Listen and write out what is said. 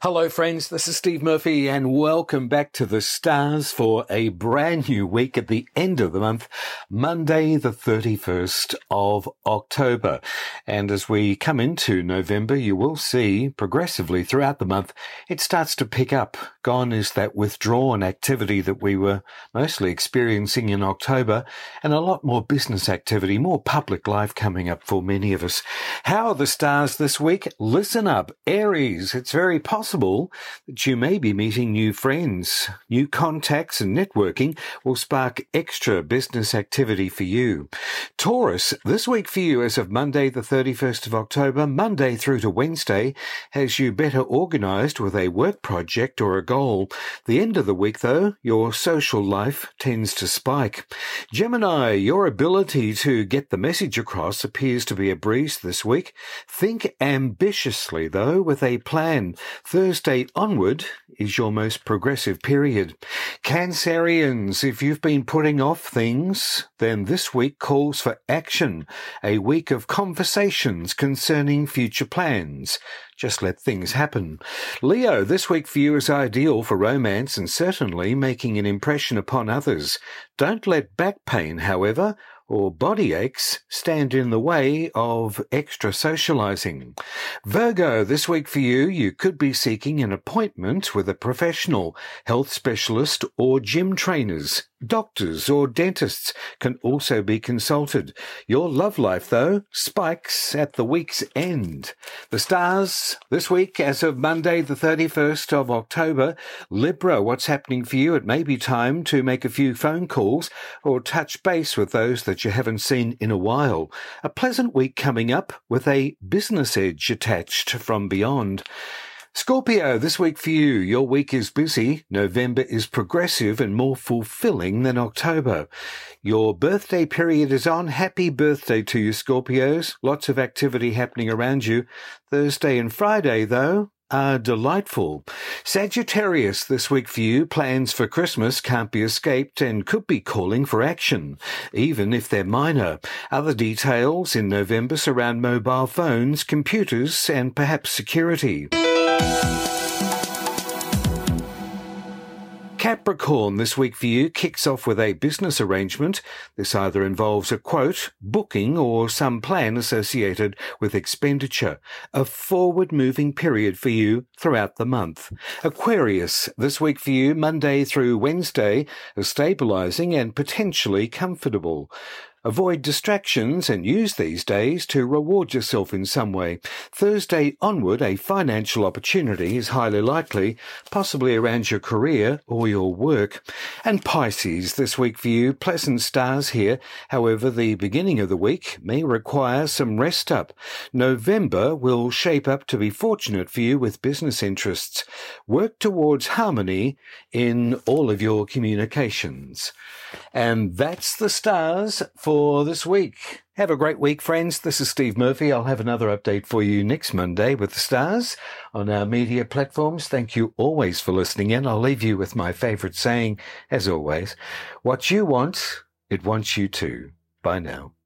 Hello, friends. This is Steve Murphy, and welcome back to the stars for a brand new week at the end of the month, Monday, the 31st of October. And as we come into November, you will see progressively throughout the month, it starts to pick up. Gone is that withdrawn activity that we were mostly experiencing in October, and a lot more business activity, more public life coming up for many of us. How are the stars this week? Listen up, Aries. It's very possible possible that you may be meeting new friends. New contacts and networking will spark extra business activity for you. Taurus, this week for you as of Monday, the 31st of October, Monday through to Wednesday, has you better organized with a work project or a goal. The end of the week, though, your social life tends to spike. Gemini, your ability to get the message across appears to be a breeze this week. Think ambitiously, though, with a plan. Thursday onward is your most progressive period. Cancerians, if you've been putting off things, then this week calls for action. A week of conversations concerning future plans. Just let things happen. Leo, this week for you is ideal for romance and certainly making an impression upon others. Don't let back pain, however, or body aches stand in the way of extra socializing. Virgo, this week for you, you could be seeking an appointment with a professional, health specialist, or gym trainers. Doctors or dentists can also be consulted. Your love life, though, spikes at the week's end. The stars this week, as of Monday, the 31st of October, Libra, what's happening for you? It may be time to make a few phone calls or touch base with those that you haven't seen in a while. A pleasant week coming up with a business edge attached from beyond. Scorpio, this week for you, your week is busy. November is progressive and more fulfilling than October. Your birthday period is on. Happy birthday to you, Scorpios. Lots of activity happening around you. Thursday and Friday, though, are delightful. Sagittarius, this week for you, plans for Christmas can't be escaped and could be calling for action, even if they're minor. Other details in November surround mobile phones, computers, and perhaps security. Capricorn this week for you kicks off with a business arrangement. This either involves a quote, booking, or some plan associated with expenditure. A forward moving period for you throughout the month. Aquarius this week for you, Monday through Wednesday, are stabilizing and potentially comfortable. Avoid distractions and use these days to reward yourself in some way. Thursday onward, a financial opportunity is highly likely, possibly around your career or your work. And Pisces, this week for you, pleasant stars here. However, the beginning of the week may require some rest up. November will shape up to be fortunate for you with business interests. Work towards harmony in all of your communications. And that's the stars for this week. Have a great week, friends. This is Steve Murphy. I'll have another update for you next Monday with the stars on our media platforms. Thank you always for listening in. I'll leave you with my favorite saying, as always, what you want, it wants you to. Bye now.